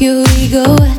your ego.